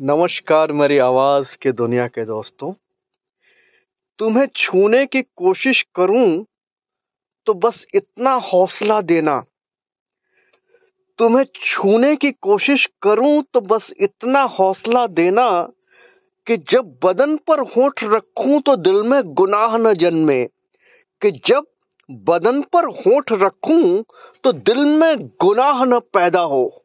नमस्कार मेरी आवाज़ के दुनिया के दोस्तों। तुम्हें छूने की कोशिश करूँ तो बस इतना हौसला देना। तुम्हें छूने की कोशिश करूँ तो बस इतना हौसला देना कि जब बदन पर होठ रखूँ तो दिल में गुनाह न जन्मे। कि जब बदन पर होठ रखूँ तो दिल में गुनाह न पैदा हो।